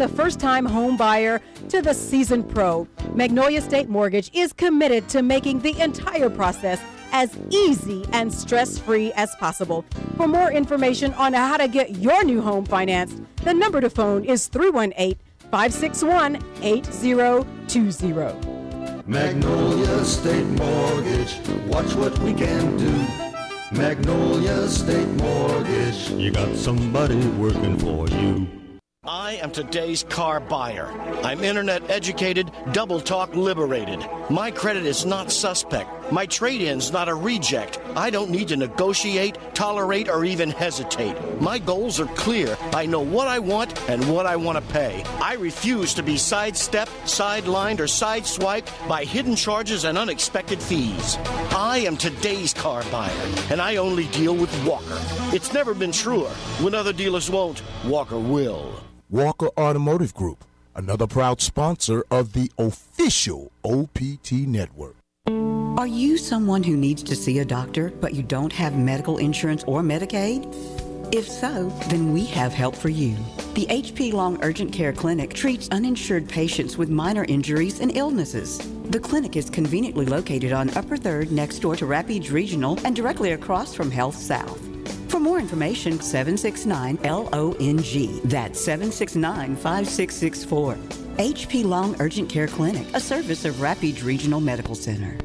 the first time home buyer to the seasoned pro, Magnolia State Mortgage is committed to making the entire process as easy and stress free as possible. For more information on how to get your new home financed, the number to phone is 318 561 8020. Magnolia State Mortgage, watch what we can do. Magnolia State Mortgage. You got somebody working for you. I am today's car buyer. I'm internet educated, double talk liberated. My credit is not suspect. My trade in's not a reject. I don't need to negotiate, tolerate, or even hesitate. My goals are clear. I know what I want and what I want to pay. I refuse to be sidestepped, sidelined, or sideswiped by hidden charges and unexpected fees. I am today's car buyer, and I only deal with Walker. It's never been truer. When other dealers won't, Walker will. Walker Automotive Group, another proud sponsor of the official OPT network. Are you someone who needs to see a doctor, but you don't have medical insurance or Medicaid? If so, then we have help for you. The HP Long Urgent Care Clinic treats uninsured patients with minor injuries and illnesses. The clinic is conveniently located on Upper 3rd next door to Rapides Regional and directly across from HealthSouth. For more information, 769 LONG. That's 769 5664. HP Long Urgent Care Clinic, a service of Rapides Regional Medical Center.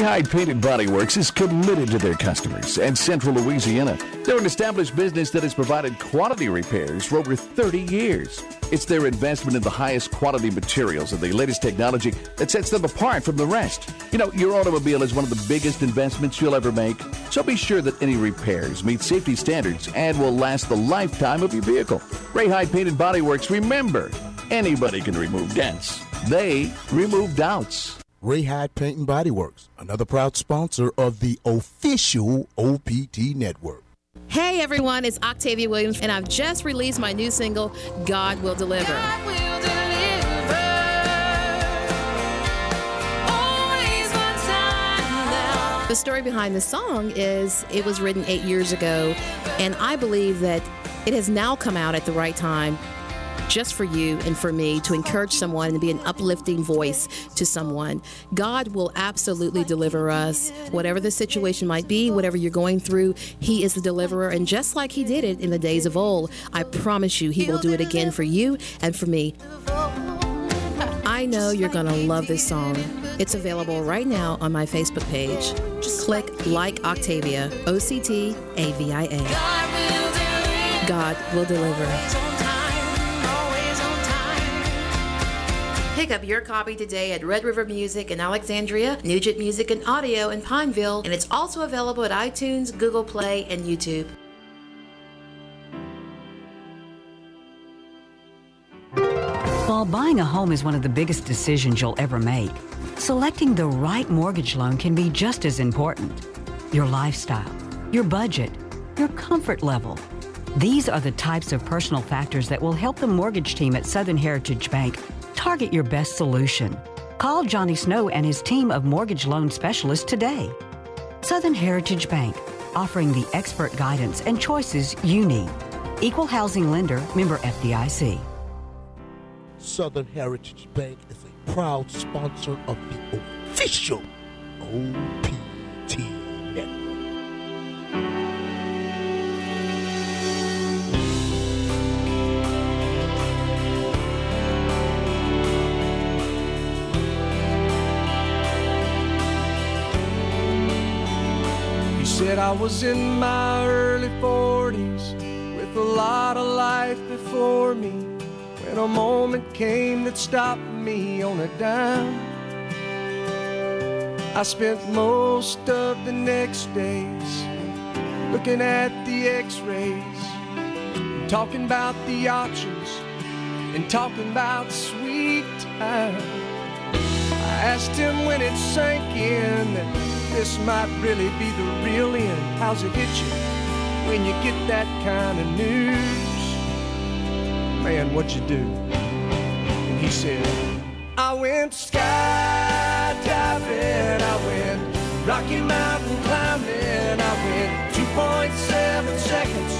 Hyde Paint and Body Works is committed to their customers and Central Louisiana. They're an established business that has provided quality repairs for over 30 years. It's their investment in the highest quality materials and the latest technology that sets them apart from the rest. You know, your automobile is one of the biggest investments you'll ever make, so be sure that any repairs meet safety standards and will last the lifetime of your vehicle. Ray Hyde Paint and Body Works, remember, anybody can remove dents. They remove doubts. Ray Hyde Paint and Body Works, another proud sponsor of the official OPT network. Hey everyone, it's Octavia Williams, and I've just released my new single, God Will Deliver. God will deliver. The story behind the song is it was written eight years ago, and I believe that it has now come out at the right time just for you and for me to encourage someone and be an uplifting voice to someone. God will absolutely deliver us, whatever the situation might be, whatever you're going through. He is the deliverer. And just like He did it in the days of old, I promise you, He will do it again for you and for me. I know you're going to love this song. It's available right now on my Facebook page. Just click like Octavia, O C T A V I A. God will deliver. Pick up your copy today at Red River Music in Alexandria, Nugent Music and Audio in Pineville, and it's also available at iTunes, Google Play, and YouTube. While buying a home is one of the biggest decisions you'll ever make, selecting the right mortgage loan can be just as important. Your lifestyle, your budget, your comfort level. These are the types of personal factors that will help the mortgage team at Southern Heritage Bank target your best solution. Call Johnny Snow and his team of mortgage loan specialists today. Southern Heritage Bank, offering the expert guidance and choices you need. Equal housing lender, member FDIC. Southern Heritage Bank is a proud sponsor of the official OPT I was in my early 40s with a lot of life before me when a moment came that stopped me on a dime. I spent most of the next days looking at the x rays, talking about the options, and talking about sweet time. I asked him when it sank in this might really be the real end. How's it hit you when you get that kind of news? Man, what you do? And he said, I went skydiving, I went Rocky Mountain climbing, I went 2.7 seconds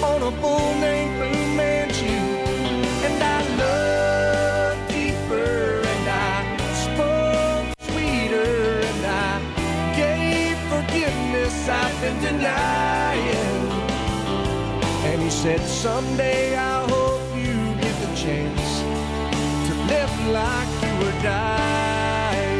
on a bull named Blue someday I hope you get the chance to live like you were dying.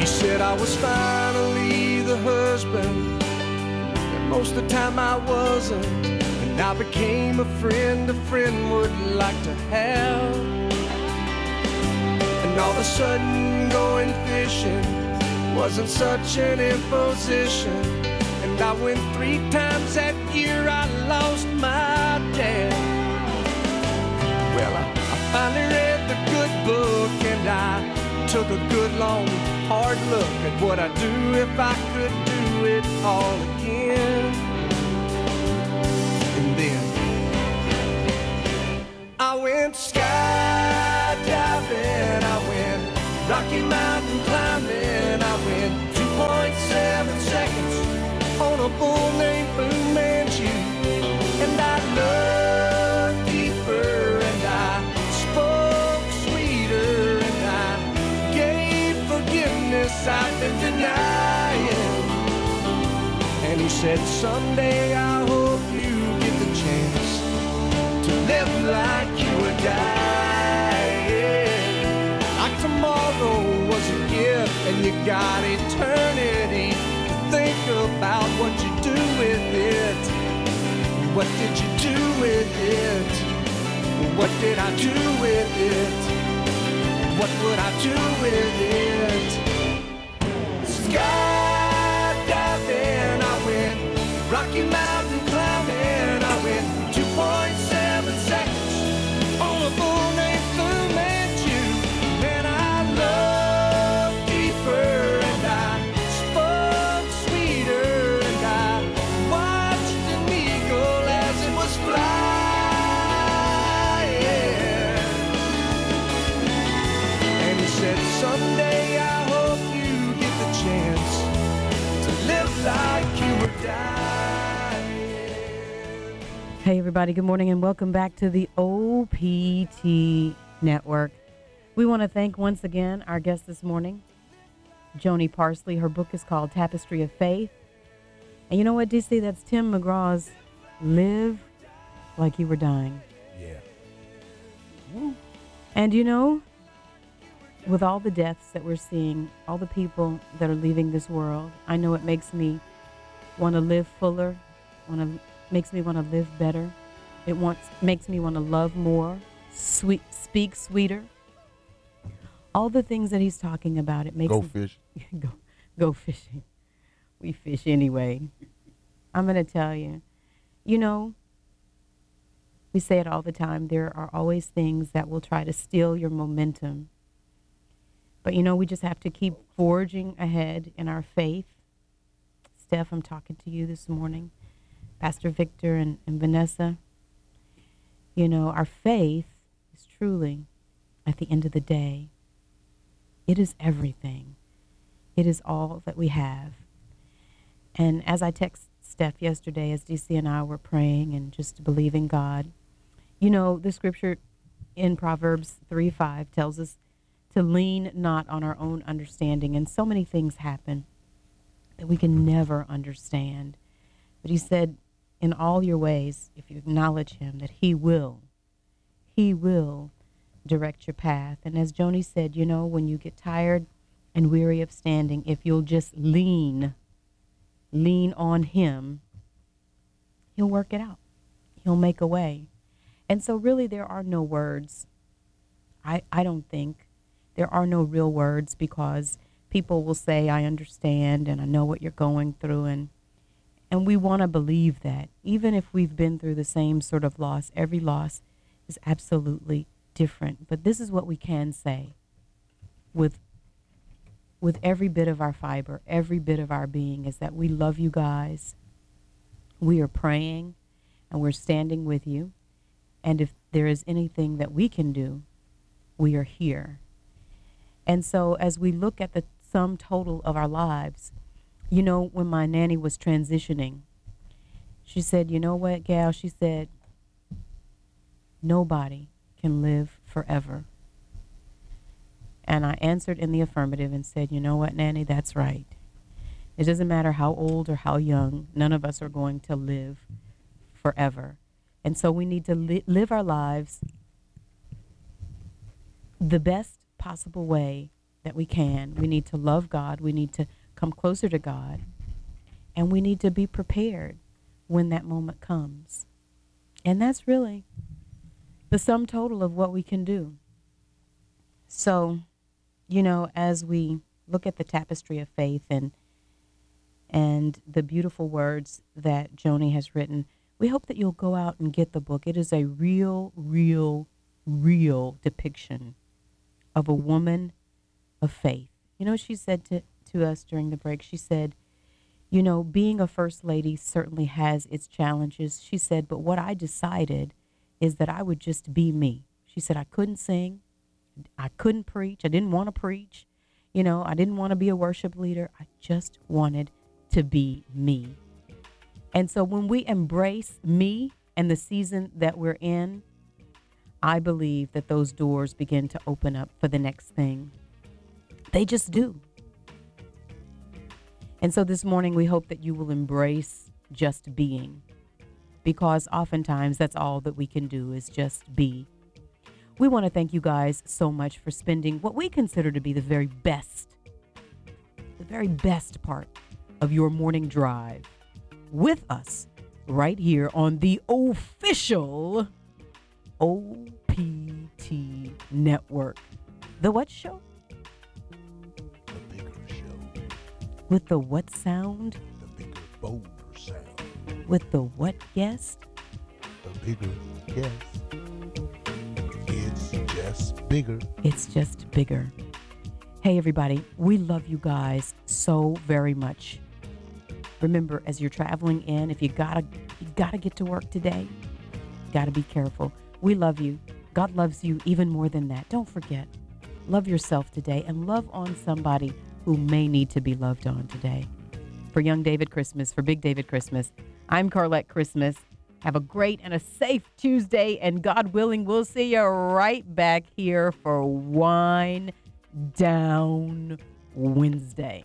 He said I was finally the husband, and most of the time I wasn't. And I became a friend a friend would like to have. And all of a sudden, going fishing wasn't such an imposition. And I went three times that year, I lost my dad. Well, I, I finally read the good book and I took a good long hard look at what I'd do if I could do it all again. Rocky Mountain climbing, I went 2.7 seconds on a bull named Fu Manchu. And I looked deeper and I spoke sweeter and I gave forgiveness I've been denying. And he said, Someday I hope you get the chance to live like you were dying. You got eternity to think about what you do with it. What did you do with it? What did I do with it? What would I do with it? Hey, everybody, good morning and welcome back to the OPT Network. We want to thank once again our guest this morning, Joni Parsley. Her book is called Tapestry of Faith. And you know what, DC? That's Tim McGraw's Live Like You Were Dying. Yeah. And you know, with all the deaths that we're seeing, all the people that are leaving this world, I know it makes me want to live fuller, want to makes me want to live better. It wants makes me want to love more, sweet speak sweeter. All the things that he's talking about, it makes Go me- fish. go go fishing. We fish anyway. I'm going to tell you. You know, we say it all the time. There are always things that will try to steal your momentum. But you know, we just have to keep forging ahead in our faith. Steph, I'm talking to you this morning. Pastor Victor and, and Vanessa. You know, our faith is truly, at the end of the day, it is everything. It is all that we have. And as I text Steph yesterday, as DC and I were praying and just believing God, you know, the scripture in Proverbs 3 5 tells us to lean not on our own understanding. And so many things happen that we can never understand. But he said, in all your ways, if you acknowledge him, that he will, he will direct your path. And as Joni said, you know, when you get tired and weary of standing, if you'll just lean, lean on him, he'll work it out. He'll make a way. And so really there are no words. I, I don't think there are no real words because people will say, I understand and I know what you're going through and and we want to believe that. Even if we've been through the same sort of loss, every loss is absolutely different. But this is what we can say with with every bit of our fiber, every bit of our being is that we love you guys. We are praying and we're standing with you. And if there is anything that we can do, we are here. And so as we look at the sum total of our lives, you know, when my nanny was transitioning, she said, You know what, gal? She said, Nobody can live forever. And I answered in the affirmative and said, You know what, Nanny, that's right. It doesn't matter how old or how young, none of us are going to live forever. And so we need to li- live our lives the best possible way that we can. We need to love God. We need to come closer to God. And we need to be prepared when that moment comes. And that's really the sum total of what we can do. So, you know, as we look at the tapestry of faith and and the beautiful words that Joni has written, we hope that you'll go out and get the book. It is a real, real, real depiction of a woman of faith. You know, she said to, to us during the break, she said, you know, being a first lady certainly has its challenges. She said, but what I decided is that I would just be me. She said, I couldn't sing. I couldn't preach. I didn't want to preach. You know, I didn't want to be a worship leader. I just wanted to be me. And so when we embrace me and the season that we're in, I believe that those doors begin to open up for the next thing. They just do. And so this morning, we hope that you will embrace just being, because oftentimes that's all that we can do is just be. We want to thank you guys so much for spending what we consider to be the very best, the very best part of your morning drive with us right here on the official OPT network. The what show? With the what sound? The bigger, bolder sound. With the what guest? The bigger guest. It's just bigger. It's just bigger. Hey, everybody, we love you guys so very much. Remember, as you're traveling in, if you gotta, you gotta get to work today, gotta be careful. We love you. God loves you even more than that. Don't forget, love yourself today and love on somebody who may need to be loved on today. For Young David Christmas, for Big David Christmas, I'm Carlette Christmas. Have a great and a safe Tuesday, and God willing, we'll see you right back here for Wine Down Wednesday.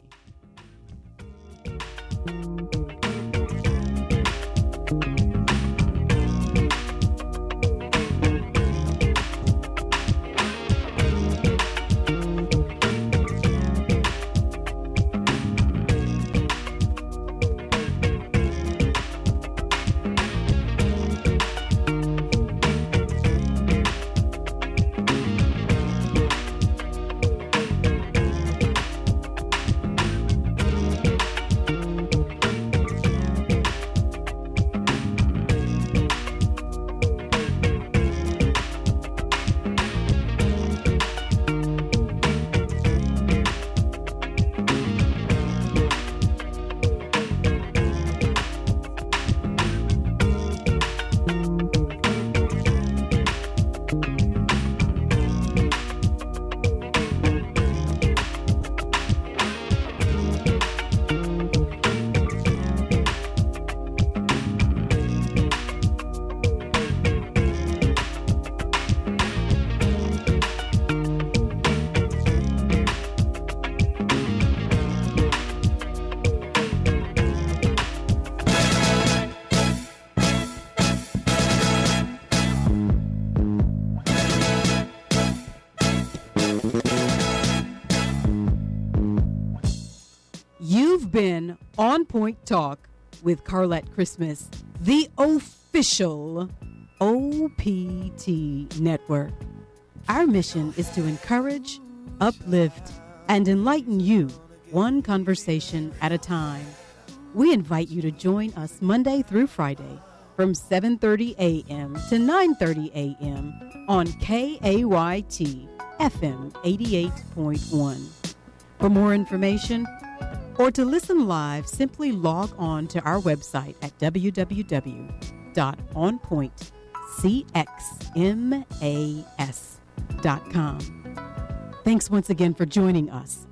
On Point Talk with Carlette Christmas, the official OPT network. Our mission is to encourage, uplift, and enlighten you one conversation at a time. We invite you to join us Monday through Friday from 7:30 a.m. to 9:30 a.m. on KAYT FM 88.1. For more information or to listen live, simply log on to our website at www.onpointcxmas.com. Thanks once again for joining us